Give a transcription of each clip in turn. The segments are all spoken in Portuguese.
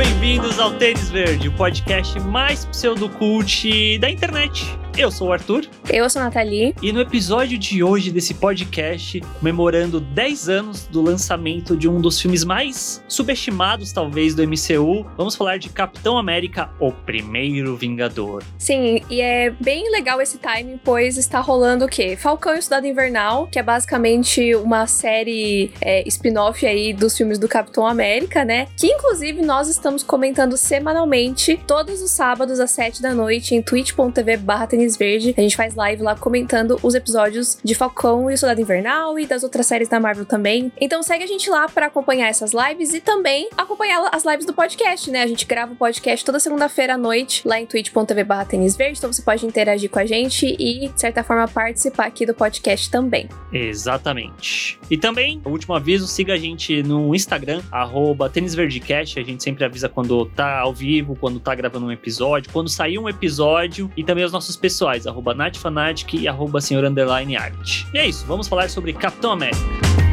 bem-vindos ao Tênis Verde, o podcast mais pseudocult da internet. Eu sou o Arthur. Eu sou a Nathalie. E no episódio de hoje desse podcast, comemorando 10 anos do lançamento de um dos filmes mais subestimados, talvez, do MCU, vamos falar de Capitão América, o Primeiro Vingador. Sim, e é bem legal esse timing, pois está rolando o quê? Falcão e o Cidade Invernal, que é basicamente uma série é, spin-off aí dos filmes do Capitão América, né? Que inclusive nós estamos comentando semanalmente, todos os sábados às 7 da noite, em twitch.tv barra Tênis Verde. A gente faz live lá comentando os episódios de Falcão e o Soldado Invernal e das outras séries da Marvel também. Então segue a gente lá para acompanhar essas lives e também acompanhar as lives do podcast, né? A gente grava o podcast toda segunda-feira à noite lá em twitch.tv barra Verde, então você pode interagir com a gente e, de certa forma, participar aqui do podcast também. Exatamente. E também, último aviso, siga a gente no Instagram, arroba TênisVerdecast, a gente sempre avisa quando tá ao vivo, quando tá gravando um episódio, quando sair um episódio, e também os nossos pessoais, arroba natfanatic e arroba senhor underline art. E é isso, vamos falar sobre Capitão América.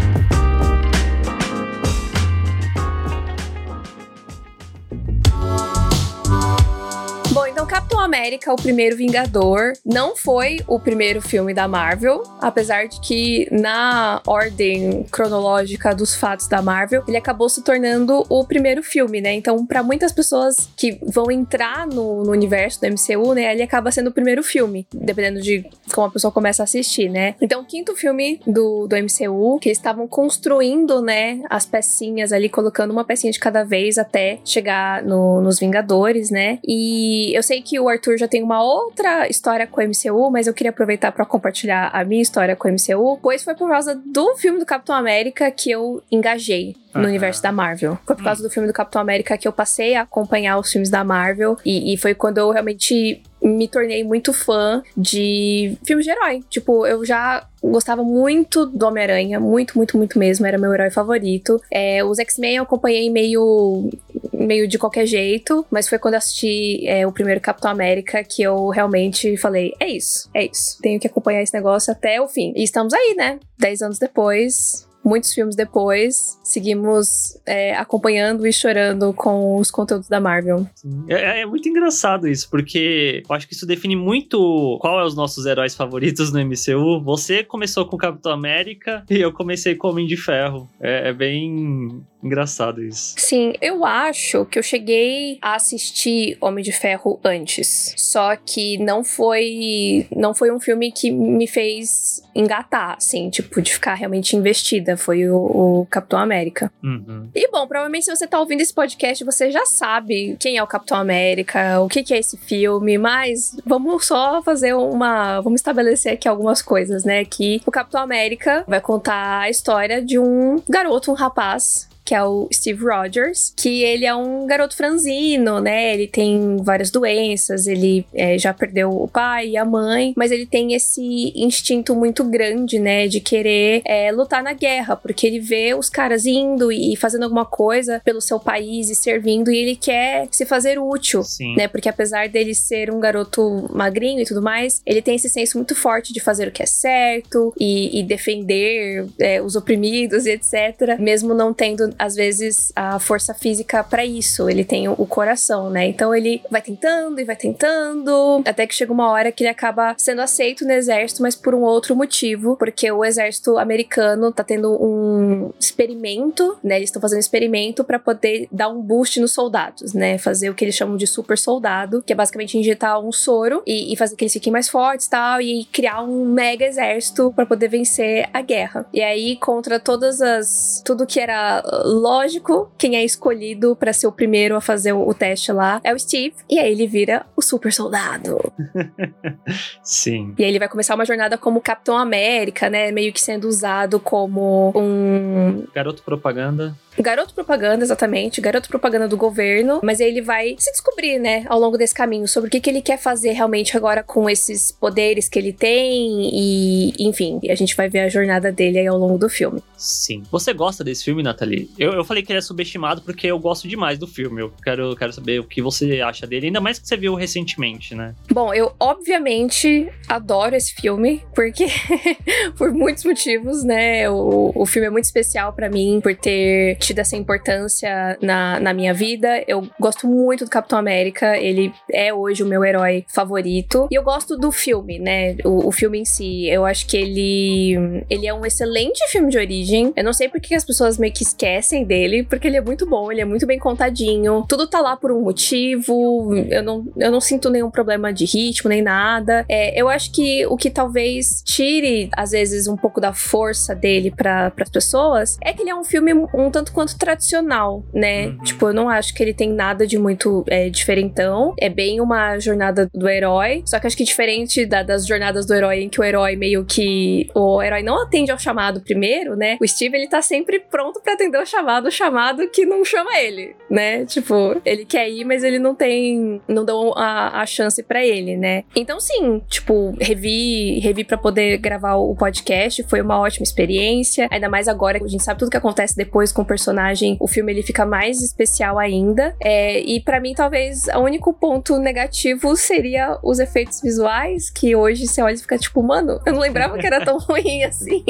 América, o primeiro Vingador, não foi o primeiro filme da Marvel, apesar de que na ordem cronológica dos fatos da Marvel, ele acabou se tornando o primeiro filme, né? Então, para muitas pessoas que vão entrar no, no, universo do MCU, né, ele acaba sendo o primeiro filme, dependendo de como a pessoa começa a assistir, né? Então, o quinto filme do, do MCU, que eles estavam construindo, né, as pecinhas ali, colocando uma pecinha de cada vez até chegar no, nos Vingadores, né? E eu sei que o Arthur já tem uma outra história com o MCU, mas eu queria aproveitar para compartilhar a minha história com o MCU, pois foi por causa do filme do Capitão América que eu engajei no uhum. universo da Marvel. Foi por causa do filme do Capitão América que eu passei a acompanhar os filmes da Marvel e, e foi quando eu realmente me tornei muito fã de filmes de herói. Tipo, eu já gostava muito do Homem-Aranha, muito, muito, muito mesmo, era meu herói favorito. É, os X-Men eu acompanhei meio, meio de qualquer jeito, mas foi quando eu assisti é, o primeiro Capitão América que eu realmente falei: é isso, é isso, tenho que acompanhar esse negócio até o fim. E estamos aí, né? Dez anos depois, muitos filmes depois, seguimos é, acompanhando e chorando com os conteúdos da Marvel. É, é, muito engraçado isso, porque eu acho que isso define muito qual é os nossos heróis favoritos no MCU. Você começou com Capitão América e eu comecei com Homem de Ferro. É, é bem engraçado isso. Sim, eu acho que eu cheguei a assistir Homem de Ferro antes. Só que não foi não foi um filme que me fez engatar, assim, tipo, de ficar realmente investida foi o, o Capitão América. Uhum. E bom, provavelmente se você tá ouvindo esse podcast, você já sabe quem é o Capitão América, o que, que é esse filme, mas vamos só fazer uma. Vamos estabelecer aqui algumas coisas, né? Que o Capitão América vai contar a história de um garoto, um rapaz, que é o Steve Rogers, que ele é um garoto franzino, né? Ele tem várias doenças, ele é, já perdeu o pai e a mãe, mas ele tem esse instinto muito grande, né? De querer é, lutar na guerra, porque ele vê os caras indo e fazendo alguma coisa pelo seu país e servindo, e ele quer se fazer útil, Sim. né? Porque apesar dele ser um garoto magrinho e tudo mais, ele tem esse senso muito forte de fazer o que é certo e, e defender é, os oprimidos e etc. Mesmo não tendo às vezes, a força física para isso. Ele tem o coração, né? Então ele vai tentando e vai tentando, até que chega uma hora que ele acaba sendo aceito no exército, mas por um outro motivo, porque o exército americano tá tendo um experimento, né? Eles estão fazendo um experimento para poder dar um boost nos soldados, né? Fazer o que eles chamam de super soldado, que é basicamente injetar um soro e, e fazer que eles fiquem mais fortes e tal, e criar um mega exército para poder vencer a guerra. E aí, contra todas as. tudo que era lógico, quem é escolhido para ser o primeiro a fazer o, o, teste lá é o Steve. E aí ele vira o super soldado. Sim. E aí ele vai começar uma jornada como Capitão América, né? Meio que sendo usado como um. Garoto propaganda. Garoto propaganda, exatamente, garoto propaganda do governo, mas ele vai se descobrir, né, ao longo desse caminho, sobre o que, que ele quer fazer realmente agora com esses poderes que ele tem e, enfim, a gente vai ver a jornada dele aí ao longo do filme. Sim. Você gosta desse filme, Nathalie? Eu, eu falei que ele é subestimado porque eu gosto demais do filme. Eu quero, quero saber o que você acha dele, ainda mais que você viu recentemente, né? Bom, eu obviamente adoro esse filme, porque por muitos motivos, né? O, o filme é muito especial para mim por ter tido essa importância na, na minha vida. Eu gosto muito do Capitão América, ele é hoje o meu herói favorito. E eu gosto do filme, né? O, o filme em si. Eu acho que ele, ele é um excelente filme de origem. Eu não sei porque as pessoas meio que esquecem dele, porque ele é muito bom, ele é muito bem contadinho. Tudo tá lá por um motivo. Eu não, eu não sinto nenhum problema de ritmo, nem nada. É, eu acho que o que talvez tire, às vezes, um pouco da força dele para as pessoas é que ele é um filme um tanto quanto tradicional, né? Uhum. Tipo, eu não acho que ele tem nada de muito é, diferentão. É bem uma jornada do herói. Só que acho que diferente da, das jornadas do herói, em que o herói meio que. O herói não atende ao chamado primeiro, né? O Steve, ele tá sempre pronto para atender o chamado, o chamado que não chama ele, né? Tipo, ele quer ir, mas ele não tem. Não dão a, a chance para ele, né? Então, sim, tipo, revi, revi para poder gravar o podcast. Foi uma ótima experiência. Ainda mais agora que a gente sabe tudo que acontece depois com o personagem. O filme ele fica mais especial ainda. É, e para mim, talvez, o único ponto negativo seria os efeitos visuais, que hoje você olha e fica tipo, mano, eu não lembrava que era tão ruim assim.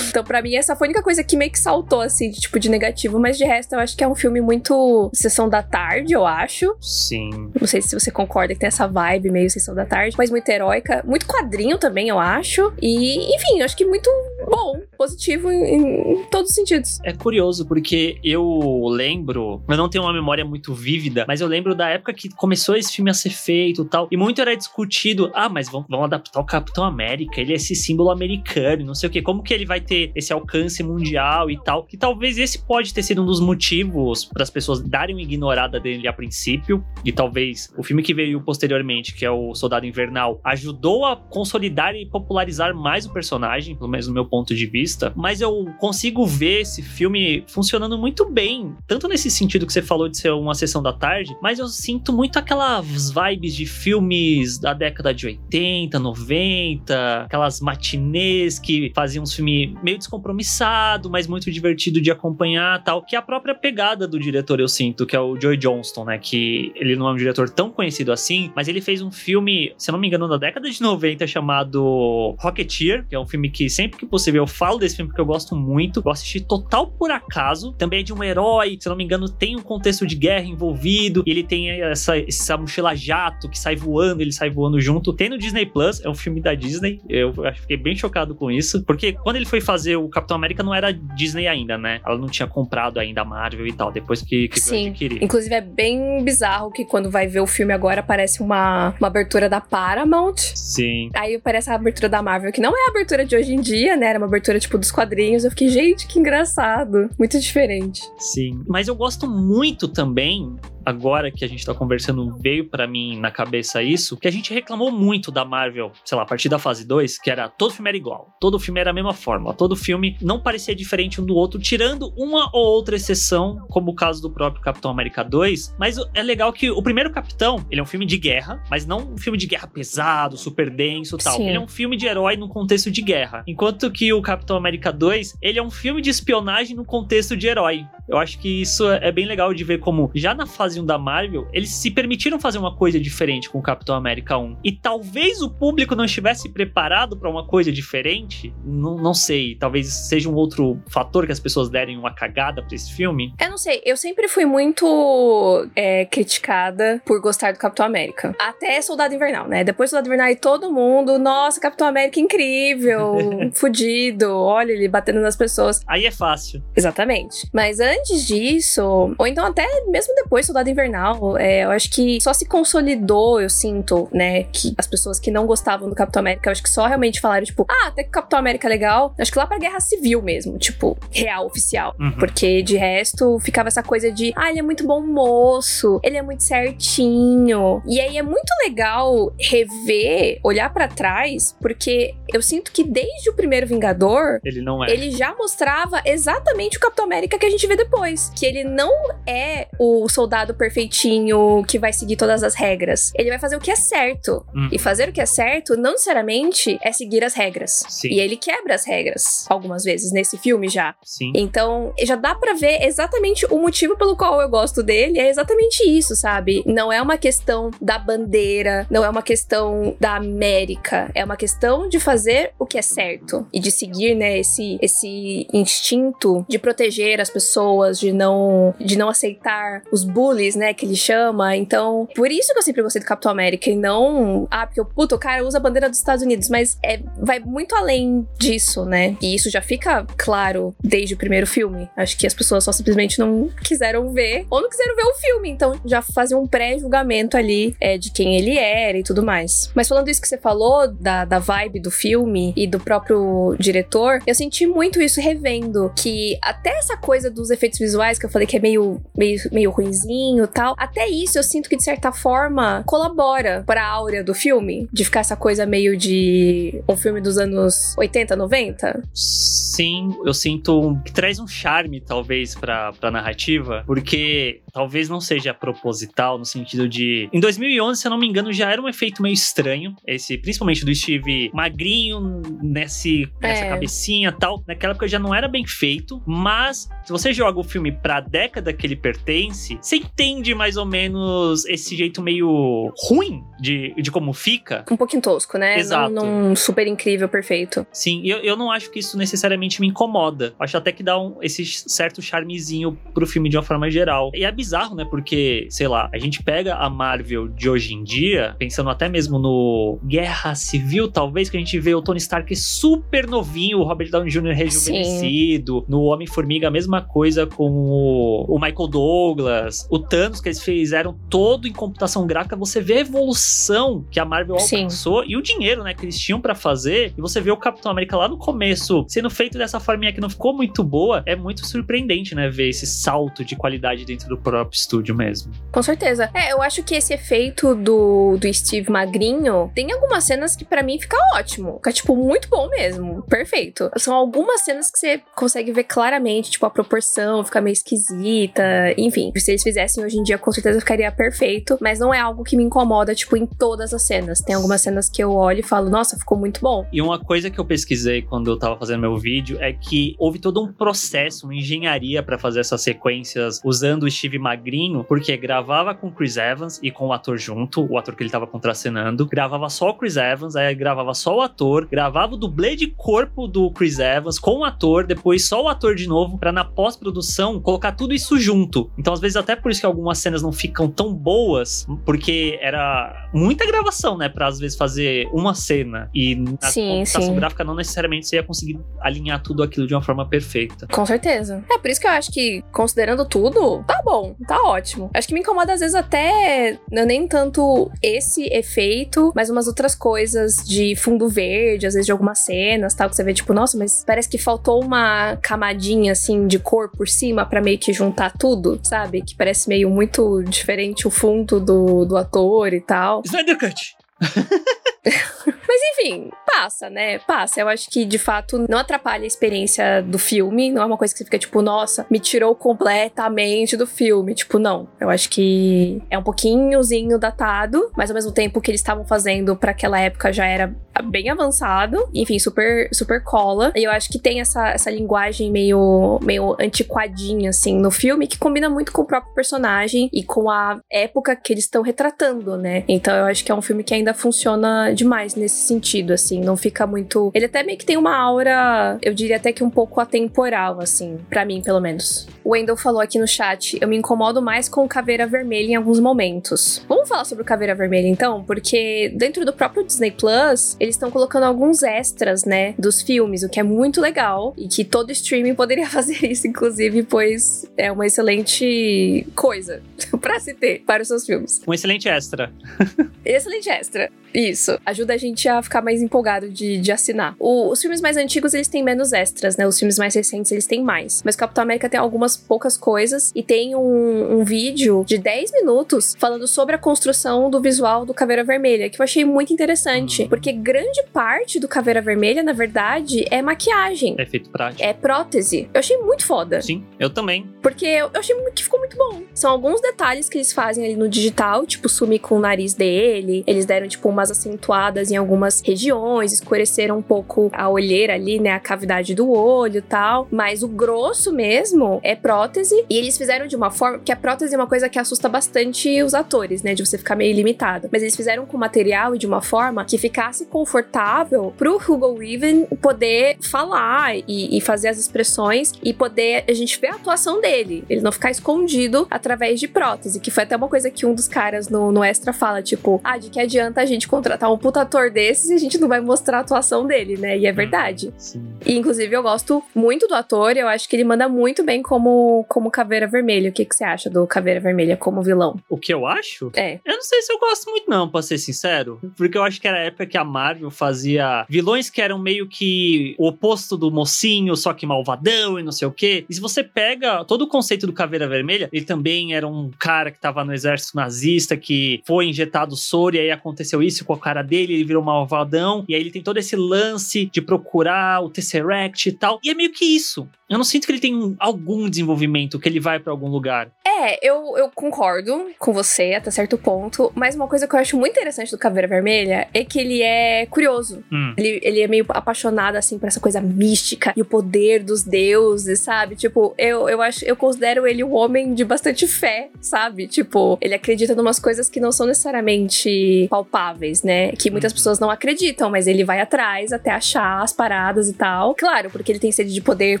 então, para mim, essa foi a única coisa que meio que saltou, assim, de, tipo, de negativo. Mas de resto, eu acho que é um filme muito sessão da tarde, eu acho. Sim. Não sei se você concorda que tem essa vibe meio sessão da tarde, mas muito heróica. Muito quadrinho também, eu acho. E, enfim, eu acho que muito bom, positivo em, em, todos os sentidos. É curioso, porque eu lembro, eu não tenho uma memória muito vívida, mas eu lembro da época que começou esse filme a ser feito e tal, e muito era discutido, ah, mas vamos, vamos adaptar o Capitão América, ele é esse símbolo americano, não sei o que, como que ele vai ter esse alcance mundial e tal, que talvez esse pode ter sido um dos motivos para as pessoas darem uma ignorada dele a princípio, e talvez o filme que veio posteriormente, que é o Soldado Invernal, ajudou a consolidar e popularizar mais o personagem, pelo menos no meu ponto de vista, mas eu consigo ver esse filme funcionando muito bem, tanto nesse sentido que você falou de ser uma sessão da tarde, mas eu sinto muito aquelas vibes de filmes da década de 80, 90, aquelas matinês que faziam um filme meio descompromissado, mas muito divertido de acompanhar, tal, que é a própria pegada do diretor eu sinto, que é o Joy Johnston, né, que ele não é um diretor tão conhecido assim, mas ele fez um filme, se eu não me engano, da década de 90 chamado Rocketeer, que é um filme que sempre que possível eu falo desse filme porque eu gosto muito. Eu assisti total por acaso. Também é de um herói, se não me engano, tem um contexto de guerra envolvido. ele tem essa, essa mochila jato que sai voando, ele sai voando junto. Tem no Disney Plus, é um filme da Disney. Eu fiquei bem chocado com isso. Porque quando ele foi fazer o Capitão América, não era Disney ainda, né? Ela não tinha comprado ainda a Marvel e tal, depois que, que Sim. adquirir. Inclusive, é bem bizarro que quando vai ver o filme agora, aparece uma, uma abertura da Paramount. Sim. Aí aparece a abertura da Marvel, que não é a abertura de hoje em dia, né? Era uma abertura, tipo, dos quadrinhos. Eu fiquei, gente, que engraçado. Muito diferente. Sim. Mas eu gosto muito também agora que a gente tá conversando, veio para mim na cabeça isso, que a gente reclamou muito da Marvel, sei lá, a partir da fase 2, que era todo filme era igual, todo filme era a mesma forma, todo filme não parecia diferente um do outro, tirando uma ou outra exceção, como o caso do próprio Capitão América 2, mas é legal que o primeiro Capitão, ele é um filme de guerra, mas não um filme de guerra pesado, super denso tal, Sim. ele é um filme de herói num contexto de guerra, enquanto que o Capitão América 2, ele é um filme de espionagem no contexto de herói. Eu acho que isso é bem legal de ver como já na fase 1 da Marvel, eles se permitiram fazer uma coisa diferente com o Capitão América 1. E talvez o público não estivesse preparado para uma coisa diferente. Não, não sei. Talvez seja um outro fator que as pessoas derem uma cagada pra esse filme. Eu não sei. Eu sempre fui muito é, criticada por gostar do Capitão América. Até Soldado Invernal, né? Depois Soldado Invernal e todo mundo, nossa, Capitão América incrível, fudido, olha ele batendo nas pessoas. Aí é fácil. Exatamente. Mas antes disso, ou então até mesmo depois Soldado Soldado Invernal, é, eu acho que só se consolidou, eu sinto, né, que as pessoas que não gostavam do Capitão América, eu acho que só realmente falaram, tipo, ah, até que o Capitão América é legal. Acho que lá pra Guerra Civil mesmo, tipo, real, oficial. Uhum. Porque de resto ficava essa coisa de, ah, ele é muito bom moço, ele é muito certinho. E aí é muito legal rever, olhar para trás, porque eu sinto que desde o primeiro Vingador, ele não é. Ele já mostrava exatamente o Capitão América que a gente vê depois, que ele não é o soldado soldado perfeitinho que vai seguir todas as regras. Ele vai fazer o que é certo. Hum. E fazer o que é certo não necessariamente é seguir as regras. Sim. E ele quebra as regras algumas vezes nesse filme já. Sim. Então, já dá pra ver exatamente o motivo pelo qual eu gosto dele. É exatamente isso, sabe? Não é uma questão da bandeira, não é uma questão da América. É uma questão de fazer o que é certo e de seguir, né, esse, esse instinto de proteger as pessoas, de não, de não aceitar os bullies, né, que ele chama. Então, por isso que eu sempre gostei do Capitão América e não, ah, porque o puto, cara usa a bandeira dos Estados Unidos, mas é, vai muito além disso, né? E isso já fica claro desde o primeiro filme. Acho que as pessoas só simplesmente não quiseram ver ou não quiseram ver o filme, então já faziam um pré-julgamento ali é, de quem ele era e tudo mais. Mas falando isso que você falou, da, da vibe do filme e do próprio diretor, eu senti muito isso revendo, que até essa coisa dos efeitos visuais que eu falei que é meio, meio, meio ruinzinho tal, até isso eu sinto que de certa forma colabora para a áurea do filme, de ficar essa coisa meio de um filme dos anos 80, 90. Sim, eu sinto que traz um charme, talvez, pra, pra narrativa, porque talvez não seja proposital, no sentido de. Em 2011, se eu não me engano, já era um efeito meio estranho, esse, principalmente do Steve magrinho, nesse, nessa É. cabecinha e tal. Naquela época já não era bem feito, mas se você joga o filme pra década que ele pertence, você entende mais ou menos esse jeito meio ruim de, de como fica. Um pouquinho tosco, né? Exato. Não, não super incrível, perfeito. Sim, eu, eu não acho que isso necessariamente me incomoda. Acho até que dá um, esse certo charmezinho pro filme de uma forma geral. E é bizarro, né? Porque, sei lá, a gente pega a Marvel de hoje em dia, pensando até mesmo no Guerra Civil, talvez, que a gente vê o Tony Stark super novinho, o Robert Downey Jr. rejuvenescido, no Homem-Formiga a mesma coisa com o, o Michael Douglas, o Thanos que eles fizeram todo em computação gráfica, você vê a evolução que a Marvel Sim. alcançou e o dinheiro, né, que eles tinham pra fazer, e você vê o Capitão América lá no começo sendo feito dessa forminha que não ficou muito boa, é muito surpreendente, né, ver esse salto de qualidade dentro do próprio estúdio mesmo. Com certeza. É, eu acho que esse efeito do, do Steve magrinho tem algumas cenas que pra mim fica ótimo. Fica, tipo, muito bom mesmo. Perfeito. São algumas cenas que você consegue ver claramente, tipo, a proporção fica meio esquisita. Enfim, se eles fizessem hoje em dia, com certeza ficaria perfeito. Mas não é algo que me incomoda, tipo, em todas as cenas. Tem algumas cenas que eu olho e falo, nossa, ficou muito bom. E uma coisa que eu pesquisei quando eu tava fazendo meu vídeo é que houve todo um processo, uma engenharia pra fazer essas sequências usando o Steve magrinho, porque gravava com o Chris Evans e com o ator junto, o ator que ele tava contracenando, gravava só o Chris Evans, aí gravava só o ator, gravava o dublê de corpo do Chris Evans com o ator, depois só o ator de novo, pra na pós-produção colocar tudo isso junto. Então, às vezes, até por isso que algumas cenas não ficam tão boas, porque era muita gravação, né, pra às vezes fazer uma cena e na Sim, computação sim. gráfica não necessariamente você ia conseguir alinhar tudo aquilo de uma forma perfeita. Com certeza. É por isso que eu acho que, considerando tudo, tá bom, tá ótimo. Acho que me incomoda às vezes até não é nem tanto esse efeito, mas umas outras coisas de fundo verde, às vezes de algumas cenas, tal, que você vê tipo, nossa, mas parece que faltou uma camadinha assim de cor por cima pra meio que juntar tudo, sabe? Que parece meio muito diferente o fundo do, do ator e tal. Snyder Cut! Mas enfim, passa, né? Passa. Eu acho que de fato não atrapalha a experiência do filme. Não é uma coisa que você fica tipo, nossa, me tirou completamente do filme. Tipo, não. Eu acho que é um pouquinhozinho datado, mas ao mesmo tempo que eles estavam fazendo pra aquela época já era bem avançado. Enfim, super, super cola. E eu acho que tem essa, essa linguagem meio, meio antiquadinha, assim, no filme, que combina muito com o próprio personagem e com a época que eles estão retratando, né? Então eu acho que é um filme que ainda funciona demais nesse sentido, assim. Não fica muito. Ele até meio que tem uma aura, eu diria até que um pouco atemporal, assim, pra mim, pelo menos. O Wendell falou aqui no chat: eu me incomodo mais com o Caveira Vermelha em alguns momentos. Vamos falar sobre o Caveira Vermelha, então? Porque dentro do próprio Disney Plus, eles estão colocando alguns extras, né, dos filmes, o que é muito legal e que todo streaming poderia fazer isso, inclusive, pois é uma excelente coisa pra se ter para os seus filmes. Um excelente extra. Excelente extra. Isso. Ajuda a gente a ficar mais empolgado de, de assinar. O, os filmes mais antigos, eles têm menos extras, né? Os filmes mais recentes, eles têm mais. Mas Capitão América tem algumas poucas coisas e tem um, um vídeo de 10 minutos falando sobre a construção do visual do Caveira Vermelha, que eu achei muito interessante. Uhum. Porque grande parte do Caveira Vermelha, na verdade, é maquiagem. É feito prático. É prótese. Eu achei muito foda. Sim, eu também. Porque eu, achei que ficou muito bom. São alguns detalhes que eles fazem ali no digital, tipo sumir com o nariz dele. Eles deram, tipo, umas acentuadas em algumas regiões, escureceram um pouco a olheira ali, né? A cavidade do olho tal. Mas o grosso mesmo é prótese. E eles fizeram de uma forma. que a prótese é uma coisa que assusta bastante os atores, né? De você ficar meio limitado. Mas eles fizeram com material e de uma forma que ficasse confortável pro Hugo Weaving poder falar e, e fazer as expressões e poder a gente ver a atuação dele. Ele não ficar escondido através de prótese, que foi até uma coisa que um dos caras no, no Extra fala, tipo, ah, de que adianta a gente contratar um puta ator desses e a gente não vai mostrar a atuação dele, né? E é verdade. Sim. E, inclusive, eu gosto muito do ator, eu acho que ele manda muito bem como, como Caveira Vermelha. O que, que você acha do Caveira Vermelha como vilão? O que eu acho? É. Eu não sei se eu gosto muito, não, pra ser sincero. Porque eu acho que era a época que a Marvel fazia vilões que eram meio que o oposto do mocinho, só que malvadão e não sei o quê. E se você pega todo o conceito do Caveira Vermelha, ele também era um cara que tava no exército nazista, que foi injetado soro, e aí aconteceu isso com a cara dele, ele virou malvadão, e aí ele tem todo esse lance de procurar o Tesseract e tal. E é meio que isso. Eu não sinto que ele tem algum desenvolvimento, que ele vai para algum lugar. É, eu, eu concordo com você até certo ponto, mas uma coisa que eu acho muito interessante do Caveira Vermelha é que ele é curioso. Hum. Ele, ele é meio apaixonado, assim, por essa coisa mística e o poder dos deuses, sabe? Tipo, eu, eu acho, eu considero ele um homem de bastante fé, sabe? Tipo, ele acredita em umas coisas que não são necessariamente palpáveis, né? Que muitas pessoas não acreditam, mas ele vai atrás até achar as paradas e tal. Claro, porque ele tem sede de poder,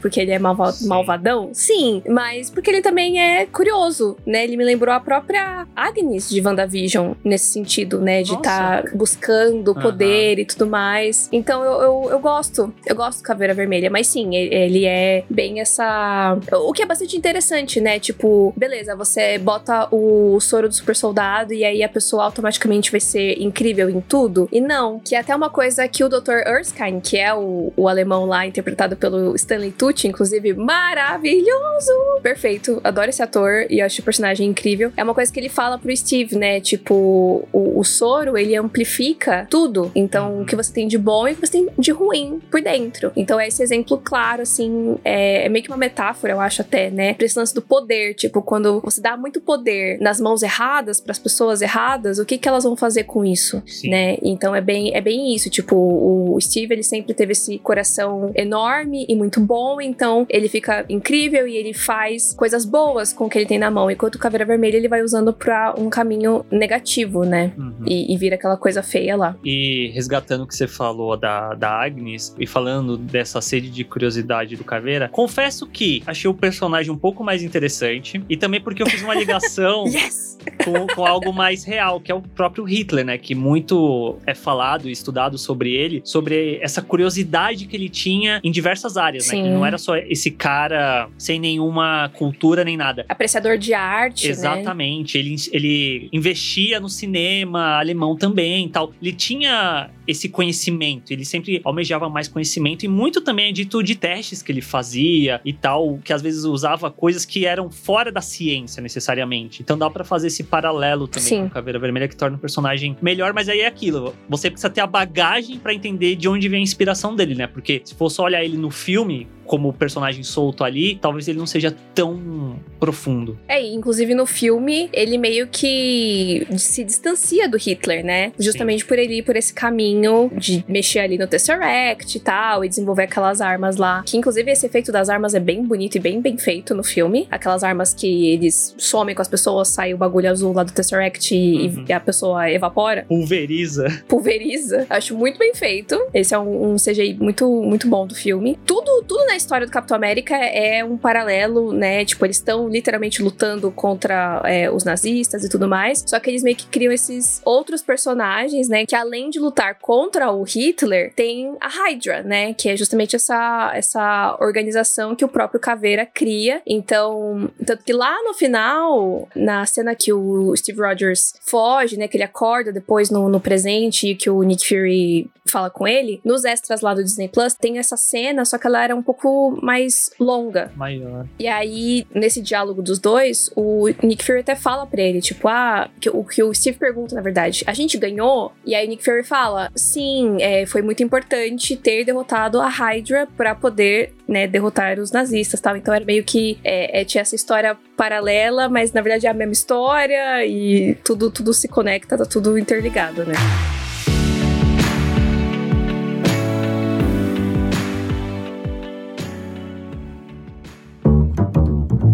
porque ele é malva Sim. malvadão? Sim, mas porque ele também é curioso, né? Ele me lembrou a própria Agnes de WandaVision nesse sentido, né? De estar buscando Aham. poder e tudo mais. Então eu, eu, eu gosto. Eu gosto do Caveira Vermelha, mas sim, ele, ele é bem essa. O que é bastante interessante, né? Tipo, beleza, você bota o soro do super soldado e aí a pessoa automaticamente vai ser incrível em tudo. E não, que é até uma coisa que o Dr. Erskine, que é o, o alemão lá, interpretado pelo Stanley Tucci, inclusive, maravilhoso! Perfeito, adoro esse ator e acho o personagem incrível. É uma coisa que ele fala pro Steve, né? Tipo, o, o soro, ele amplifica tudo. Então, o que você tem de bom e o que você tem de ruim por dentro. Então, é esse exemplo claro, assim, é, é meio que uma metáfora, eu acho até, né? Pra esse lance do poder. Tipo, quando você dá muito poder nas mãos erradas, pras pessoas erradas, o que que elas vão fazer com isso? Sim. né? Então é bem, é bem isso. Tipo, o Steve ele sempre teve esse coração enorme e muito bom, então ele fica incrível e ele faz coisas boas com o que ele tem na mão. Enquanto o Caveira Vermelha ele vai usando pra um caminho negativo, né? Uhum. E, e vira aquela coisa feia lá. E resgatando o que você falou da, da Agnes e falando dessa sede de curiosidade do Caveira, confesso que achei o personagem um pouco mais interessante e também porque eu fiz uma ligação Yes! com, com algo mais real, que é o próprio Hitler, né? Que muito é falado e estudado sobre ele, sobre essa curiosidade que ele tinha em diversas áreas, né? Sim. Que ele não era só esse cara sem nenhuma cultura nem nada. Apreciador de arte, né? Exatamente. Ele, ele investia no cinema alemão também tal. Ele tinha esse conhecimento, ele sempre almejava mais conhecimento e muito também é dito de testes que ele fazia e tal, que às vezes usava coisas que eram fora da ciência necessariamente. Então dá pra fazer esse paralelo também Sim. com o Caveira Vermelha que torna o personagem melhor, mas aí é aquilo, você precisa ter a bagagem pra entender de onde vem a inspiração dele, né? Porque se for só olhar ele no filme como personagem solto ali, talvez ele não seja tão profundo. É, inclusive no filme, ele meio que se distancia do Hitler, né? Justamente por ele ir por esse caminho de mexer ali no Tesseract e tal, e desenvolver aquelas armas lá. Que inclusive esse efeito das armas é bem bonito e bem bem feito no filme. Aquelas armas que eles somem com as pessoas, sai o bagulho azul lá do Tesseract e, Uhum. e a pessoa evapora, Pulveriza. pulveriza. Acho muito bem feito. Esse é um, um CGI muito, muito bom do filme. Tudo, tudo na história do Capitão América é um paralelo, né? Tipo, eles estão literalmente lutando contra é, os nazistas e tudo mais. Só que eles meio que criam esses outros personagens, né? Que além de lutar contra o Hitler, tem a Hydra, né? Que é justamente essa, essa organização que o próprio Caveira cria. Então, tanto que lá no final, na cena que o Steve Rogers foge, né? Que ele acorda depois no, no presente e que o Nick Fury fala com ele, nos extras lá do Disney Plus, tem essa cena, só que ela era um pouco mais longa. Maior. E aí, nesse diálogo dos dois, o Nick Fury até fala pra ele, tipo, ah, que, o que o Steve pergunta, na verdade, a gente ganhou? E aí o Nick Fury fala, sim, é, foi muito importante ter derrotado a Hydra para poder, né, derrotar os nazistas tal. Então era meio que é, é, tinha essa história paralela, mas na verdade é a mesma história e tudo, tudo se conecta, tá tudo interligado, né?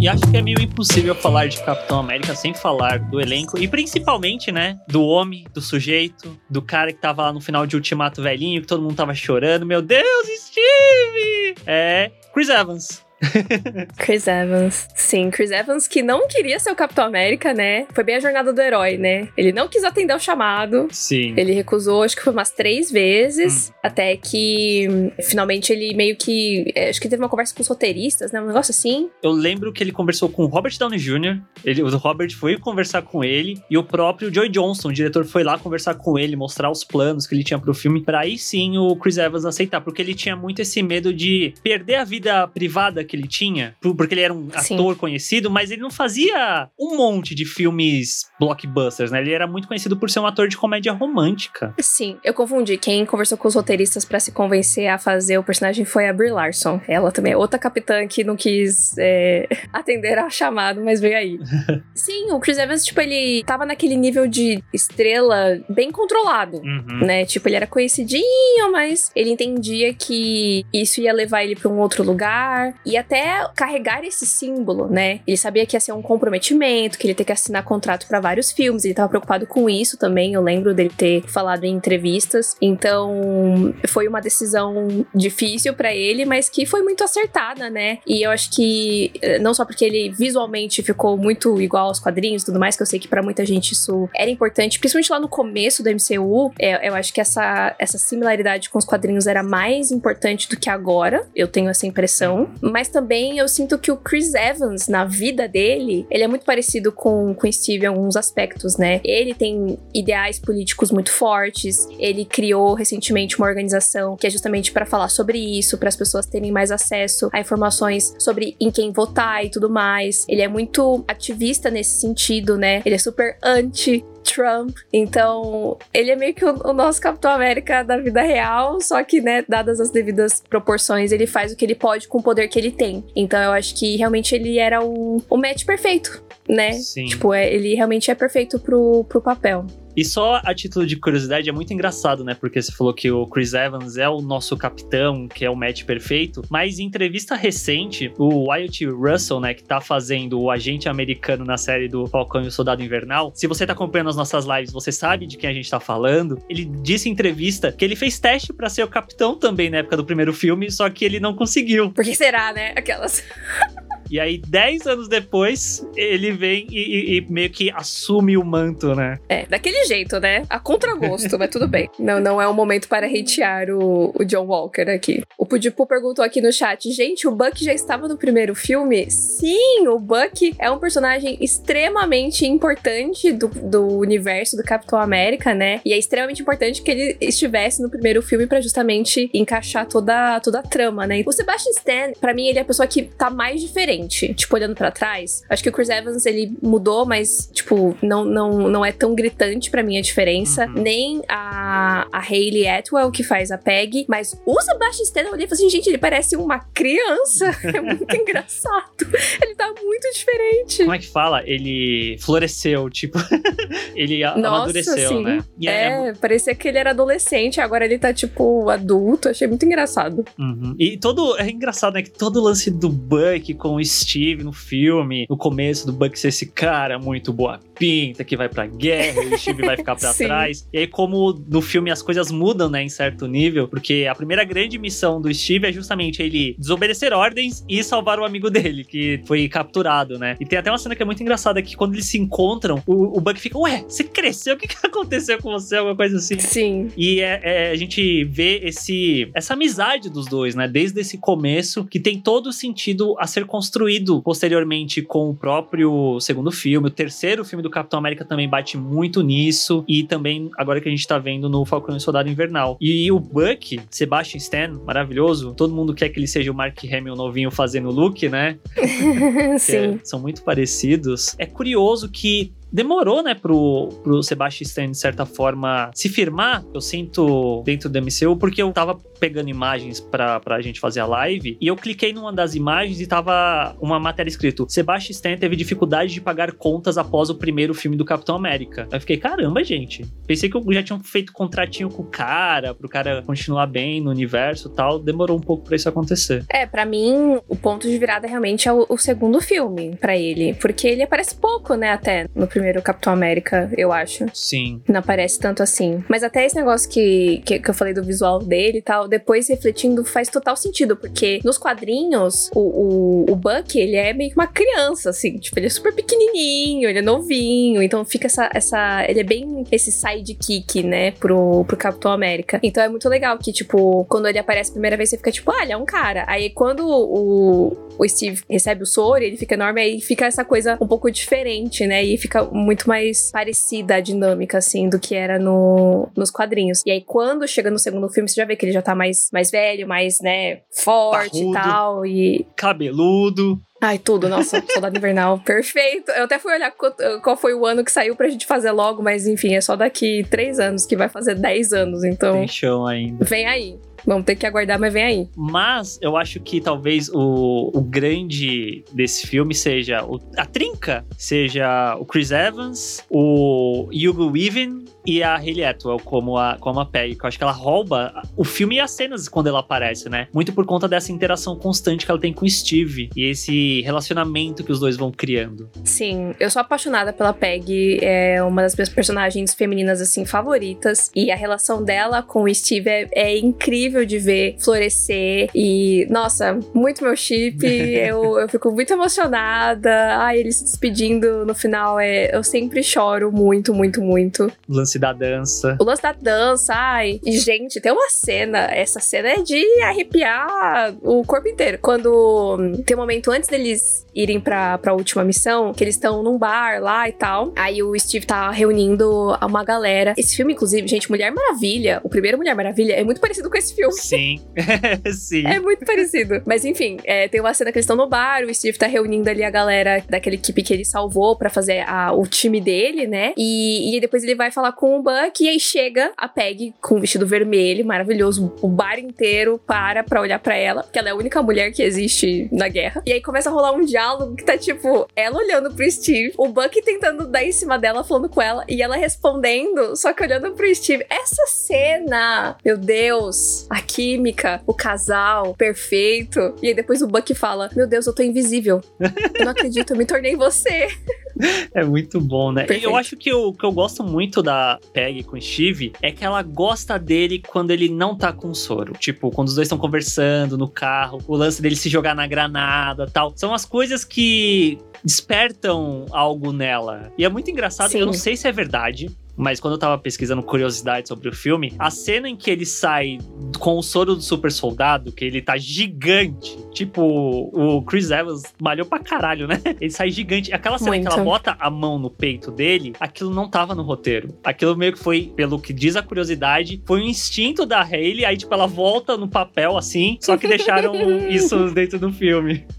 E acho que é meio impossível falar de Capitão América sem falar do elenco e principalmente, né, do homem, do sujeito, do cara que tava lá no final de Ultimato velhinho, que todo mundo tava chorando. Meu Deus, Steve! É Chris Evans. Chris Evans. Sim, Chris Evans que não queria ser o Capitão América, né? Foi bem a jornada do herói, né? Ele não quis atender o chamado. Sim. Ele recusou, acho que foi umas três vezes, hum. até que finalmente ele meio que. É, acho que teve uma conversa com os roteiristas, né? Um negócio assim. Eu lembro que ele conversou com o Robert Downey Jr., ele, o Robert foi conversar com ele, e o próprio Joy Johnston, o diretor, foi lá conversar com ele, mostrar os planos que ele tinha pro filme, pra aí sim o Chris Evans aceitar, porque ele tinha muito esse medo de perder a vida privada que ele tinha, porque ele era um Sim. ator conhecido, mas ele não fazia um monte de filmes blockbusters, né? Ele era muito conhecido por ser um ator de comédia romântica. Sim, eu confundi. Quem conversou com os roteiristas para se convencer a fazer o personagem foi a Brie Larson. Ela também é outra capitã que não quis é, atender ao chamado, mas veio aí. Sim, o Chris Evans, tipo, ele tava naquele nível de estrela bem controlado, uhum. né? Tipo, ele era conhecidinho, mas ele entendia que isso ia levar ele para um outro lugar e até carregar esse símbolo, né? Ele sabia que ia ser um comprometimento, que ele ia ter que assinar contrato para vários filmes, ele tava preocupado com isso também, eu lembro dele ter falado em entrevistas. Então, foi uma decisão difícil para ele, mas que foi muito acertada, né? E eu acho que eh, não só porque ele visualmente ficou muito igual aos quadrinhos e tudo mais, que eu sei que para muita gente isso era importante, principalmente lá no começo do MCU, é, eu acho que essa, essa similaridade com os quadrinhos era mais importante do que agora, eu tenho essa impressão. Mas também também eu sinto que o Chris Evans, na vida dele, ele é muito parecido com, com Steve em alguns aspectos, né? Ele tem ideais políticos muito fortes, ele criou recentemente uma organização que é justamente para falar sobre isso, para as pessoas terem mais acesso a informações sobre em quem votar e tudo mais. Ele é muito ativista nesse sentido, né? Ele é super anti Trump. Então, ele é meio que o, o, nosso Capitão América da vida real, só que, né, dadas as devidas proporções, ele faz o que ele pode com o poder que ele tem. Então, eu acho que realmente ele era o, o match perfeito, né? Sim. Tipo, é, ele realmente é perfeito pro, pro papel. E só a título de curiosidade, é muito engraçado, né? Porque você falou que o Chris Evans é o nosso capitão, que é o match perfeito. Mas em entrevista recente, o Wyatt Russell, né, que tá fazendo o agente americano na série do Falcão e o Soldado Invernal, se você tá acompanhando as nossas lives, você sabe de quem a gente tá falando. Ele disse em entrevista que ele fez teste para ser o capitão também na época do primeiro filme, só que ele não conseguiu. Por que será, né? Aquelas. E aí, 10 anos depois, ele vem e, e, e, meio que assume o manto, né? É, daquele jeito, né? A contragosto, mas tudo bem. Não, não é o momento para hatear o, o John Walker aqui. O Pudipu perguntou aqui no chat: gente, o Buck já estava no primeiro filme? Sim, o Buck é um personagem extremamente importante do, do universo do Capitão América, né? E é extremamente importante que ele estivesse no primeiro filme para justamente encaixar toda, toda a trama, né? O Sebastian Stan, para mim, ele é a pessoa que tá mais diferente diferente. Tipo, olhando para trás. Acho que o Chris Evans, ele mudou, mas, tipo, não, não, não é tão gritante para mim a diferença. Uhum. Nem a, a Hayley Atwell, que faz a Peg. Mas o Sebastian Stan, eu olhei e falei assim, gente, ele parece uma criança. É muito engraçado. Ele tá muito diferente. Como é que fala? Ele floresceu, tipo... ele Nossa, amadureceu, sim. né? E é, é, parecia que ele era adolescente, agora ele tá, tipo, adulto. Achei muito engraçado. Uhum. E todo... É engraçado, né? Que todo o lance do Buck com o Steve no filme, no começo do Buck ser esse cara muito boa pinta, que vai pra guerra, e o Steve vai ficar pra trás. E aí, como no filme as coisas mudam, né, em certo nível, porque a primeira grande missão do Steve é justamente ele desobedecer ordens e salvar o amigo dele, que foi capturado, né? E tem até uma cena que é muito engraçada, que quando eles se encontram, o, o Buck fica, ué, você cresceu? O que, que aconteceu com você? Alguma coisa assim. Sim. E é, é, a gente vê esse, essa amizade dos dois, né? Desde esse começo, que tem todo o sentido a ser construído posteriormente com o próprio segundo filme, o terceiro filme do Capitão América também bate muito nisso, e também agora que a gente tá vendo no Falcão e Soldado Invernal. E o Buck, Sebastian Stan, maravilhoso, todo mundo quer que ele seja o Mark Hamill novinho fazendo o look, né? Sim. É, são muito parecidos. É curioso que demorou, né, pro, pro Sebastian de certa forma, se firmar, eu sinto, dentro do MCU, porque eu tava pegando imagens pra, pra gente fazer a live, e eu cliquei numa das imagens e tava uma matéria escrito, Sebastian teve dificuldade de pagar contas após o primeiro filme do Capitão América. Aí eu fiquei, caramba, gente. Pensei que eu já tinha feito contratinho com o cara, pro cara continuar bem no universo tal, demorou um pouco pra isso acontecer. É, para mim, o ponto de virada realmente é o, o segundo filme para ele, porque ele aparece pouco, né, até no primeiro Capitão América, eu acho. Sim. Não aparece tanto assim. Mas até esse negócio que, que, que eu falei do visual dele e tal, depois refletindo faz total sentido, porque nos quadrinhos, o, o, o Buck, ele é meio que uma criança, assim, tipo, ele é super pequenininho, ele é novinho, então fica essa, essa ele é bem esse sidekick, né, pro, pro Capitão América. Então é muito legal que, tipo, quando ele aparece a primeira vez, você fica tipo, ah, ele é um cara. Aí quando o, o Steve recebe o soro, ele fica enorme, aí fica essa coisa um pouco diferente, né, e fica muito mais parecida a dinâmica, assim, do que era no, nos quadrinhos. E aí, quando chega no segundo filme, você já vê que ele já tá mais, mais velho, mais, né, forte Parrudo. e tal. E. Cabeludo. Ai, tudo, nossa, Soldado Invernal, perfeito. Eu até fui olhar qual, qual foi o ano que saiu pra gente fazer logo, mas enfim, é só daqui três anos que vai fazer dez anos, então. Tem chão ainda. Vem aí. Vamos ter que aguardar, mas vem aí. Mas eu acho que talvez o, o grande desse filme seja o, a trinca, seja o Chris Evans, o Hugo Weaving e a Hayley Atwell como a, como a Peggy. Que eu acho que ela rouba o filme e as cenas quando ela aparece, né? Muito por conta dessa interação constante que ela tem com o Steve e esse relacionamento que os dois vão criando. Sim, eu sou apaixonada pela Peggy, é uma das minhas personagens femininas, assim, favoritas. E a relação dela com o Steve é, é incrível de ver florescer. E, nossa, muito meu chip. eu, eu fico muito emocionada. Ai, ele se despedindo no final, é, eu sempre choro muito, muito, muito. O lance da dança. O lance da dança, ai. E, gente, tem uma cena. Essa cena é de arrepiar o corpo inteiro. Quando tem um momento antes deles irem pra, pra última missão, que eles estão num bar lá e tal. Aí o Steve tá reunindo uma galera. Esse filme, inclusive, gente, Mulher Maravilha, o primeiro Mulher Maravilha, é muito parecido com esse filme. Sim, sim. É muito parecido. Mas enfim, é, tem uma cena que eles estão no bar, o Steve tá reunindo ali a galera daquela equipe que ele salvou pra fazer a, o time dele, né? E, e depois ele vai falar com o Buck e aí chega a Peg com o vestido vermelho, maravilhoso. O bar inteiro para pra olhar pra ela, porque ela é a única mulher que existe na guerra. E aí começa a rolar um diálogo que tá tipo, ela olhando pro Steve, o Buck tentando dar em cima dela, falando com ela, e ela respondendo, só que olhando pro Steve. Essa cena, meu Deus, a química, o casal, perfeito. E aí depois o Buck fala: Meu Deus, eu tô invisível. Eu não acredito, eu me tornei você. É muito bom, né? Perfeito. Eu acho que o que eu gosto muito da Peg com o Steve é que ela gosta dele quando ele não tá com o soro. Tipo, quando os dois estão conversando no carro, o lance dele se jogar na granada tal. São as coisas que despertam algo nela. E é muito engraçado, Sim. eu não sei se é verdade. Mas quando eu tava pesquisando curiosidades sobre o filme, a cena em que ele sai com o soro do super soldado, que ele tá gigante, tipo, o Chris Evans malhou pra caralho, né? Ele sai gigante. Aquela cena Muito. que ela bota a mão no peito dele, aquilo não tava no roteiro. Aquilo meio que foi, pelo que diz a curiosidade, foi um instinto da Hayley, aí tipo, ela volta no papel assim, só que deixaram isso dentro do filme.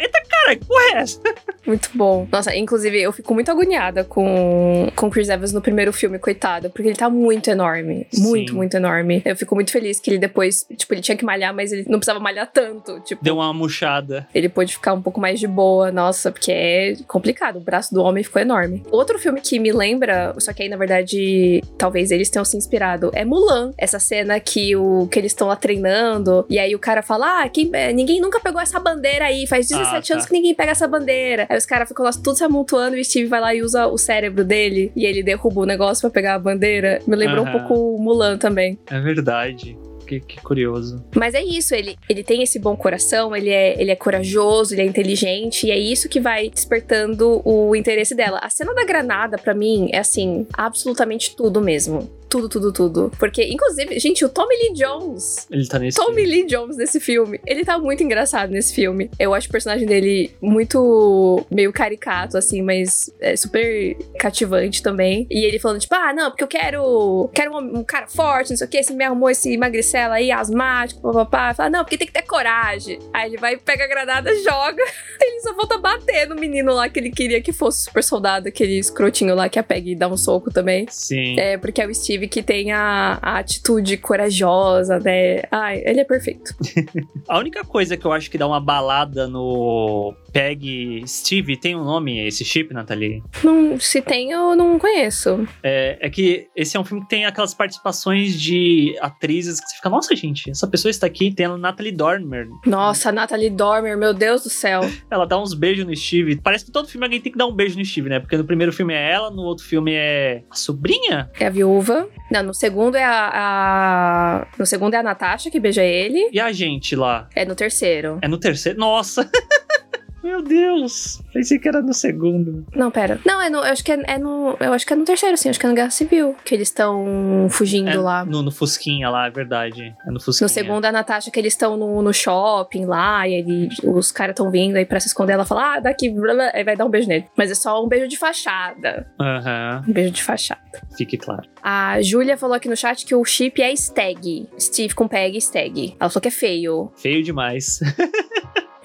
Eita Cara, que porra é essa? Muito bom. Nossa, inclusive, eu fico muito agoniada com, com Chris Evans no primeiro filme, coitado, porque ele tá muito enorme. Muito, Sim. muito enorme. Eu fico muito feliz que ele depois, tipo, ele tinha que malhar, mas ele não precisava malhar tanto. Tipo, Deu uma murchada. ele pôde ficar um pouco mais de boa. Nossa, porque é complicado. O braço do homem ficou enorme. Outro filme que me lembra, só que aí, na verdade, talvez eles tenham se inspirado, é Mulan. Essa cena que, o, que eles estão lá treinando, e aí o cara fala: Ah, quem, é, ninguém nunca pegou essa bandeira aí. Faz 17 Ah, tá. anos que ninguém pega essa bandeira. Aí os caras ficam lá tudo se amontoando e o Steve vai lá e usa o cérebro dele e ele derruba o negócio pra pegar a bandeira. Me lembrou um Aham. pouco o Mulan também. É verdade. Que, que curioso. Mas é isso, ele, ele tem esse bom coração, ele é, ele é corajoso, ele é inteligente, e é isso que vai despertando o interesse dela. A cena da granada, pra mim, é assim, absolutamente tudo mesmo. Tudo, tudo, tudo. Porque, inclusive, gente, o Tommy Lee Jones. Ele tá nesse. Tommy Lee Jones nesse filme. Ele tá muito engraçado nesse filme. Eu acho o personagem dele muito meio caricato, assim, mas é super cativante também. E ele falando, tipo, ah, não, porque eu quero. Quero um, um cara forte, não sei o que. Você me arrumou esse magricela aí, asmático, papapá. Fala, não, porque tem que ter coragem. Aí ele vai, pega a granada, joga. Ele só volta a bater no menino lá que ele queria que fosse super soldado, aquele escrotinho lá que a Peg dá um soco também. Sim. É, porque é o Steve que tem a, a atitude corajosa, né? Ai, ele é perfeito. A única coisa que eu acho que dá uma balada no Peg Steve tem um nome esse chip, Nathalie? Não, se tem, eu não conheço. É, é que esse é um filme que tem aquelas participações de atrizes que você fica, nossa, gente, essa pessoa está aqui. Tem a Natalie Dormer. Nossa, Natalie Dormer, meu Deus do céu. Ela dá uns beijos no Steve. Parece que todo filme alguém tem que dar um beijo no Steve, né? Porque no primeiro filme é ela, no outro filme é a sobrinha. É a viúva. Não, no segundo é a, a- No segundo é a Natasha que beija ele. E a gente lá. É no terceiro. É no terceiro. Nossa! Meu Deus! Pensei que era no segundo. Não, pera. Não, é no. Eu acho que é, é no. Eu acho que é no terceiro, sim. Acho que é no Guerra Civil. Que eles estão fugindo É lá. no, no Fusquinha lá, é verdade. É no Fusquinha. No segundo, a Natasha, que eles estão no, no shopping lá, e ele, os caras estão vindo aí pra se esconder. Ela fala, ah, daqui, blá, blá, aí vai dar um beijo nele. Mas é só um beijo de fachada. Aham, Um beijo de fachada. fique claro. A Júlia falou aqui no chat que o chip é Stag. Steve com Peg e Stag. Ela falou que é feio. Feio demais.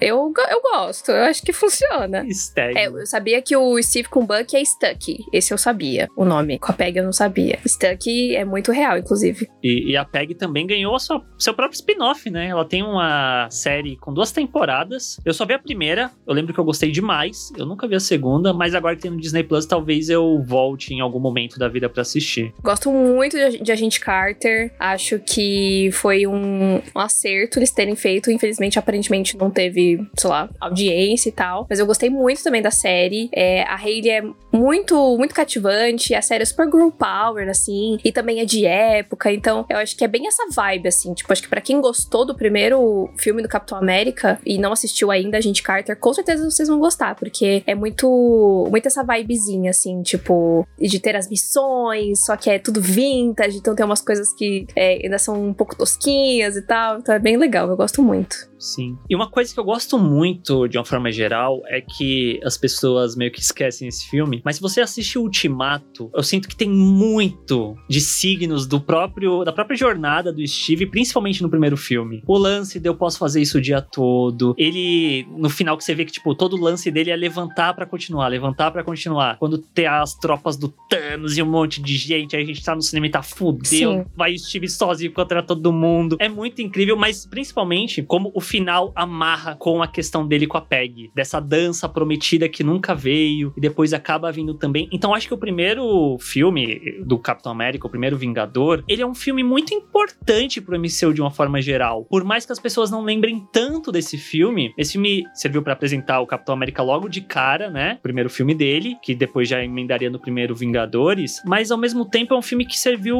Eu, eu gosto, eu acho que funciona. Stag. É, eu sabia que o Steve com Buck é Stuck. Esse eu sabia, o nome. Com a Peg eu não sabia. Stuck é muito real, inclusive. E, e a Peg também ganhou sua- seu próprio spin-off, né? Ela tem uma série com duas temporadas. Eu só vi a primeira, eu lembro que eu gostei demais. Eu nunca vi a segunda, mas agora que tem no Disney Plus, talvez eu volte em algum momento da vida pra assistir. Gosto muito de, de Agente Carter. Acho que foi um, um acerto eles terem feito. Infelizmente, aparentemente, não teve, sei lá, audiência e tal. Mas eu gostei muito também da série. É, a Hayley é muito, muito cativante. A série é super girl power, assim. E também é de época. Então, eu acho que é bem essa vibe, assim. Tipo, acho que pra quem gostou do primeiro filme do Capitão América e não assistiu ainda Agente Carter, com certeza vocês vão gostar. Porque é muito, muito essa vibezinha, assim. Tipo, de ter as missões, só que é tudo vintage. Então tem umas coisas que é, ainda são um pouco tosquinhas e tal. Então é bem legal, eu gosto muito. Sim. E uma coisa que eu gosto muito, de uma forma geral, é que as pessoas meio que esquecem esse filme. Mas se você assiste o Ultimato, eu sinto que tem muito de signos do próprio da própria jornada do Steve, principalmente no primeiro filme. O lance de eu posso fazer isso o dia todo. Ele, no final, que você vê que, tipo, todo o lance dele é levantar pra continuar, levantar pra continuar. Quando tem as tropas do Thanos e um monte de gente, aí a gente tá no cinema e tá fudeu. Sim. Vai o Steve sozinho contra todo mundo. É muito incrível, mas principalmente como o final amarra com a questão dele com a Peg. Dessa dança prometida que nunca veio e depois acaba vindo também. Então acho que o primeiro filme do Capitão América, o primeiro Vingador, ele é um filme muito importante pro MCU de uma forma geral. Por mais que as pessoas não lembrem tanto desse filme, esse filme serviu pra apresentar o Capitão América logo de cara, né? Primeiro filme dele, que depois já emendaria no primeiro Vingadores, mas ao mesmo tempo é um filme que serviu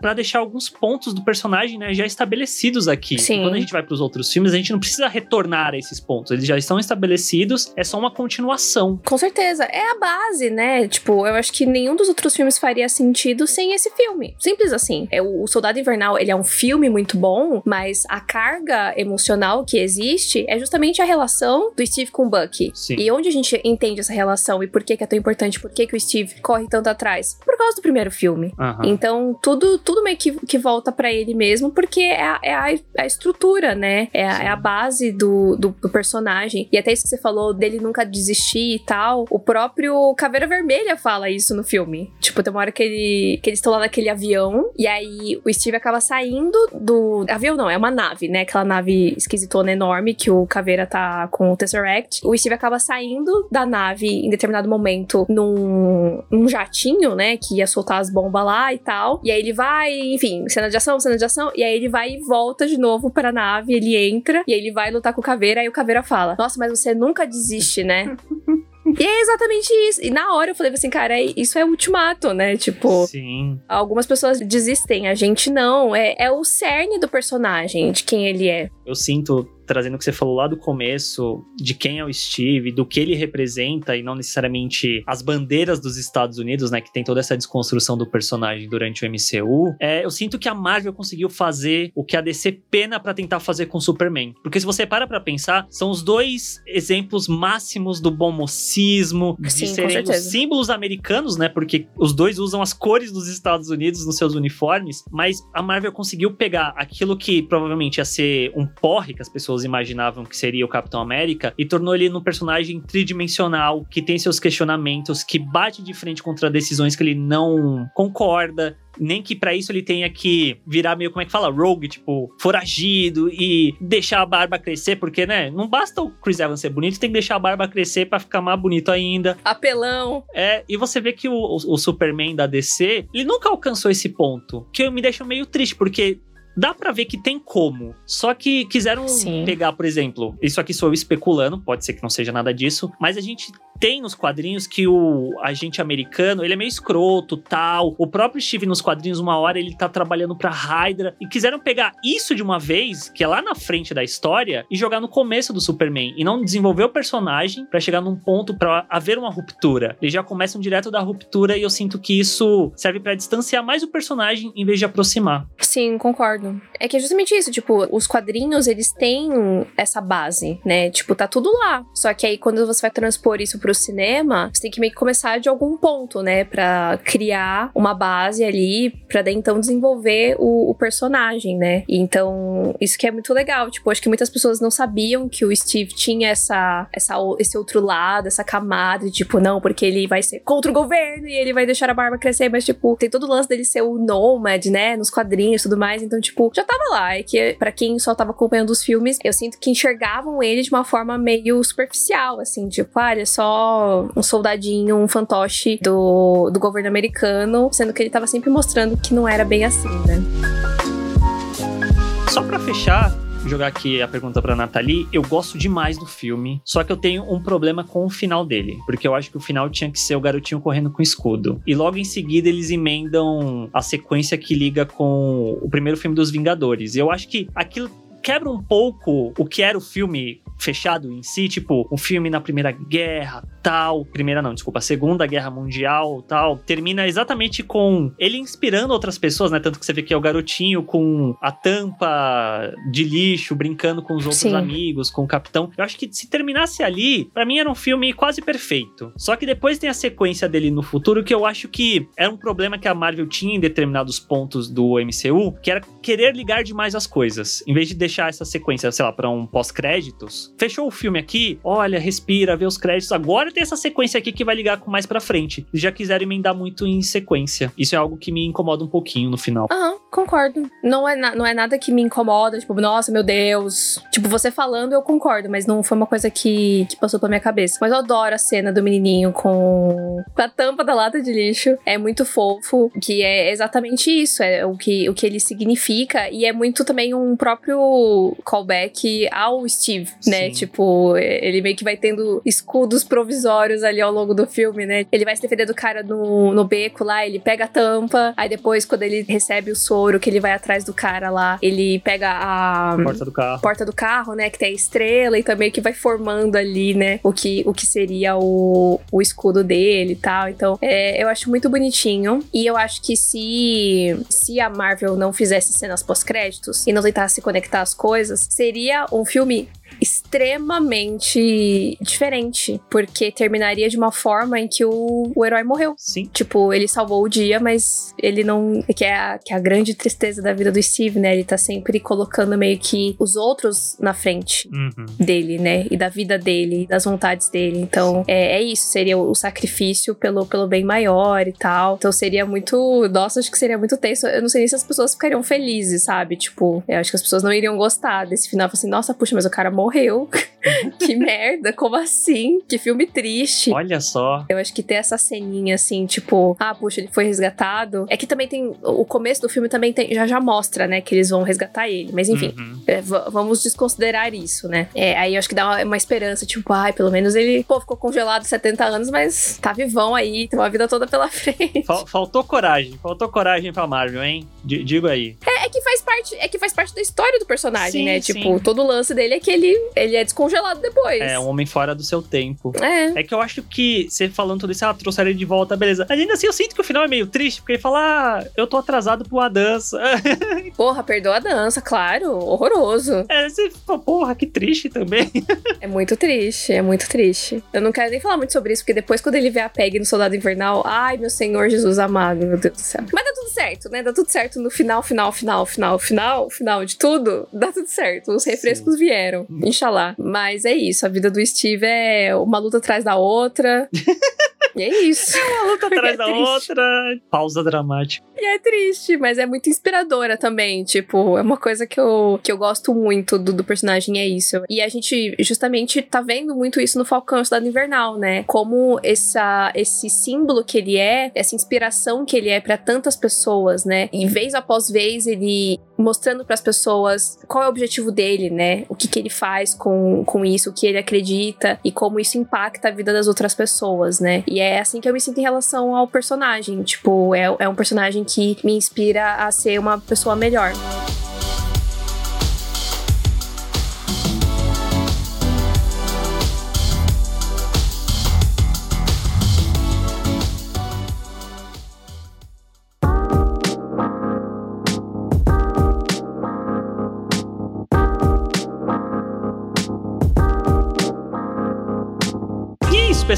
pra deixar alguns pontos do personagem, né, já estabelecidos aqui. Sim. Quando a gente vai pros outros filmes, a gente não precisa retornar a esses pontos, eles já estão estabelecidos, é só uma continuação. Com certeza, é a base, né? Tipo, eu acho que nenhum dos outros filmes faria sentido sem esse filme. Simples assim. É, o Soldado Invernal, ele é um filme muito bom, mas a carga emocional que existe é justamente a relação do Steve com o Bucky. Sim. E onde a gente entende essa relação e por que, que é tão importante, por que, que o Steve corre tanto atrás? Por causa do primeiro filme. Aham. Então, tudo, tudo meio que, que volta pra ele mesmo, porque é a, é a, a estrutura, né? É a, é a base do, do, do, personagem, e até isso que você falou dele nunca desistir e tal, o próprio Caveira Vermelha fala isso no filme. Tipo, tem uma hora que, ele, que eles estão lá naquele avião, e aí o Steve acaba saindo do. Avião não, é uma nave, né? Aquela nave esquisitona enorme que o Caveira tá com o Tesseract. O Steve acaba saindo da nave em determinado momento num, num jatinho, né? Que ia soltar as bombas lá e tal. E aí ele vai, enfim, cena de ação, cena de ação. E aí ele vai e volta de novo pra nave, ele entra e aí ele vai lutar com o Caveira. Aí o Caveira fala: Nossa, mas você nunca desiste, né? E é exatamente isso. E na hora eu falei assim, cara, é, isso é ultimato, né? Tipo, Sim. algumas pessoas desistem, a gente não. É, é o cerne do personagem, de quem ele é. Eu sinto trazendo o que você falou lá do começo, de quem é o Steve, do que ele representa e não necessariamente as bandeiras dos Estados Unidos, né, que tem toda essa desconstrução do personagem durante o MCU, é, eu sinto que a Marvel conseguiu fazer o que a DC pena para tentar fazer com o Superman. Porque se você para pra pensar, são os dois exemplos máximos do bom mocismo, de Sim, serem os símbolos americanos, né, porque os dois usam as cores dos Estados Unidos nos seus uniformes, mas a Marvel conseguiu pegar aquilo que provavelmente ia ser um porre que as pessoas pessoas imaginavam que seria o Capitão América e tornou ele num personagem tridimensional que tem seus questionamentos, que bate de frente contra decisões que ele não concorda, nem que para isso ele tenha que virar meio, como é que fala? Rogue, tipo, foragido e deixar a barba crescer, porque, né? Não basta o Chris Evans ser bonito, tem que deixar a barba crescer para ficar mais bonito ainda. Apelão. É, e você vê que o, o, o Superman da DC, ele nunca alcançou esse ponto, que me deixa meio triste, porque dá para ver que tem como. Só que quiseram Sim. pegar, por exemplo, isso aqui sou eu especulando, pode ser que não seja nada disso, mas a gente tem nos quadrinhos que o agente americano, ele é meio escroto, tal. O próprio Steve nos quadrinhos, uma hora ele tá trabalhando pra Hydra. E quiseram pegar isso de uma vez, que é lá na frente da história, e jogar no começo do Superman. E não desenvolver o personagem para chegar num ponto para haver uma ruptura. Eles já começam direto da ruptura e eu sinto que isso serve para distanciar mais o personagem em vez de aproximar. Sim, concordo. É que é justamente isso, tipo, os quadrinhos, eles têm essa base, né? Tipo, tá tudo lá. Só que aí quando você vai transpor isso pro cinema, você tem que meio que começar de algum ponto, né? Pra criar uma base ali, pra daí então desenvolver o, o personagem, né? Então, isso que é muito legal. Tipo, acho que muitas pessoas não sabiam que o Steve tinha essa, essa, esse outro lado, essa camada de tipo, não, porque ele vai ser contra o governo e ele vai deixar a barba crescer, mas tipo, tem todo o lance dele ser o Nomad, né? Nos quadrinhos e tudo mais. Então, tipo, já tava lá. É que para quem só tava acompanhando os filmes, eu sinto que enxergavam ele de uma forma meio superficial, assim, tipo, ah, ele é só um soldadinho, um fantoche do, do governo americano, sendo que ele tava sempre mostrando que não era bem assim, né? Só para fechar, jogar aqui a pergunta pra Nathalie. Eu gosto demais do filme, só que eu tenho um problema com o final dele. Porque eu acho que o final tinha que ser o garotinho correndo com escudo. E logo em seguida eles emendam a sequência que liga com o primeiro filme dos Vingadores. E eu acho que aquilo quebra um pouco o que era o filme fechado em si, tipo, um filme na Primeira Guerra, tal. Primeira não, desculpa, Segunda Guerra Mundial, tal. Termina exatamente com ele inspirando outras pessoas, né? Tanto que você vê que é o garotinho com a tampa de lixo, brincando com os outros Sim. amigos, com o capitão. Eu acho que se terminasse ali, para mim era um filme quase perfeito. Só que depois tem a sequência dele no futuro, que eu acho que era um problema que a Marvel tinha em determinados pontos do MCU, que era querer ligar demais as coisas. Em vez de deixar essa sequência, sei lá, pra um pós-créditos, Fechou o filme aqui, olha, respira, vê os créditos. Agora tem essa sequência aqui que vai ligar com mais pra frente. Já quiseram emendar muito em sequência. Isso é algo que me incomoda um pouquinho no final. Aham, concordo. Não é, não é nada que me incomoda, tipo, nossa, meu Deus. Tipo, você falando, eu concordo, mas não foi uma coisa que, que passou pela minha cabeça. Mas eu adoro a cena do menininho com a tampa da lata de lixo. É muito fofo, que é exatamente isso, é o que, o que ele significa. E é muito também um próprio callback ao Steve, né? Né? Tipo, ele meio que vai tendo escudos provisórios ali ao longo do filme, né? Ele vai se defender do cara no, no beco lá, ele pega a tampa, aí depois, quando ele recebe o soro, que ele vai atrás do cara lá, ele pega a porta do carro, porta do carro né? Que tem a estrela e também que vai formando ali, né? O que, o que seria o, o escudo dele e tal. Então, é, eu acho muito bonitinho. E eu acho que se, se a Marvel não fizesse cenas pós-créditos e não tentasse conectar as coisas, seria um filme extremamente diferente, porque terminaria de uma forma em que o, o herói morreu. Sim. Tipo, ele salvou o dia, mas ele não. Que é, a, que é a grande tristeza da vida do Steve, né? Ele tá sempre colocando meio que os outros na frente Uhum. dele, né? E da vida dele, das vontades dele. Então, é, é isso. Seria o sacrifício pelo, pelo bem maior e tal. Então, seria muito. Nossa, acho que seria muito tenso. Eu não sei nem se as pessoas ficariam felizes, sabe? Tipo, eu acho que as pessoas não iriam gostar desse final. Assim, nossa, puxa, mas o cara morreu. que merda, como assim? Que filme triste. Olha só. Eu acho que ter essa ceninha assim, tipo, ah, puxa, ele foi resgatado. É que também tem. O começo do filme também tem, já já mostra, né, que eles vão resgatar ele. Mas enfim, Uhum. é, vamos desconsiderar isso, né? É, aí eu acho que dá uma, uma esperança, tipo, ai, pelo menos ele, pô, ficou congelado 70 anos, mas tá vivão aí, tem uma vida toda pela frente. Fal- faltou coragem. Faltou coragem pra Marvel, hein? D- digo aí. É, é que faz parte, é que faz parte da história do personagem, Sim, né? sim. Tipo, todo o lance dele é que ele, ele é descongelado depois. É um homem fora do seu tempo. É. É que eu acho que você falando tudo isso, ah, trouxeram ele de volta, beleza. Mas ainda assim, eu sinto que o final é meio triste, porque ele fala, ah, eu tô atrasado pra uma dança. Porra, perdoa a dança, claro. Horroroso. é, você fala, porra, que triste também. É muito triste, é muito triste. Eu não quero nem falar muito sobre isso, porque depois, quando ele vê a Peg no Soldado Invernal, ai, meu Senhor Jesus amado, meu Deus do céu. Mas dá tudo certo, né? Dá tudo certo no final, final, final, final, final, final de tudo. Dá tudo certo. Os refrescos vieram, inshallah. Mas é isso, a vida do Steve é uma luta atrás da outra. e é isso. Uma luta atrás É da triste. outra. Pausa dramática. E é triste, mas é muito inspiradora também. Tipo, é uma coisa que eu, que eu gosto muito do, do personagem, é isso. E a gente justamente tá vendo muito isso no Falcão Cidade Invernal, né? Como essa, esse símbolo que ele é, essa inspiração que ele é pra tantas pessoas, né? E vez após vez ele mostrando pras pessoas qual é o objetivo dele, né? O que, que ele faz com, com isso, o que ele acredita e como isso impacta a vida das outras pessoas, né? E é assim que eu me sinto em relação ao personagem. Tipo, é, é um personagem que me inspira a ser uma pessoa melhor.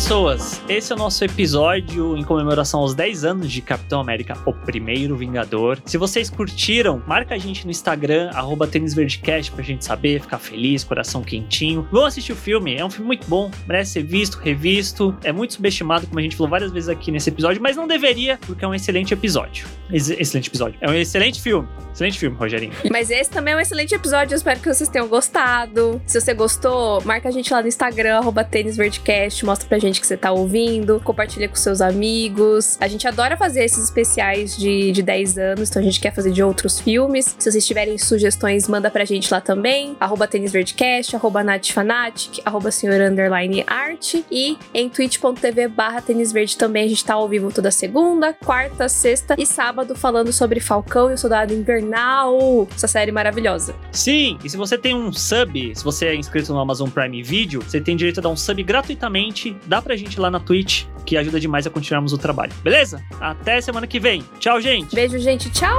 Pessoas. Esse é o nosso episódio em comemoração aos 10 anos de Capitão América, o primeiro Vingador. Se vocês curtiram, marca a gente no Instagram, arroba tênisverdecast, pra gente saber, ficar feliz, coração quentinho. Vão assistir o filme, é um filme muito bom, merece ser visto, revisto. É muito subestimado, como a gente falou várias vezes aqui nesse episódio, mas não deveria, porque é um excelente episódio. Ex- excelente episódio. É um excelente filme. Excelente filme, Rogerinho. Mas esse também é um excelente episódio. Eu espero que vocês tenham gostado. Se você gostou, marca a gente lá no Instagram, arroba tênisverdecast, mostra pra gente que você tá ouvindo, compartilha com seus amigos. A gente adora fazer esses especiais de, de 10 anos, então a gente quer fazer de outros filmes. Se vocês tiverem sugestões, manda pra gente lá também. Arroba tênisverdecast, arroba natfanatic, arroba senhor underline art e em twitch.tv barra tênisverde também a gente tá ao vivo toda segunda, quarta, sexta e sábado falando sobre Falcão e o Soldado Invernal. Essa série maravilhosa. Sim, e se você tem um sub, se você é inscrito no Amazon Prime Video, você tem direito a dar um sub gratuitamente. Dá pra gente lá na Twitch, que ajuda demais a continuarmos o trabalho. Beleza? Até semana que vem. Tchau, gente! Beijo, gente. Tchau!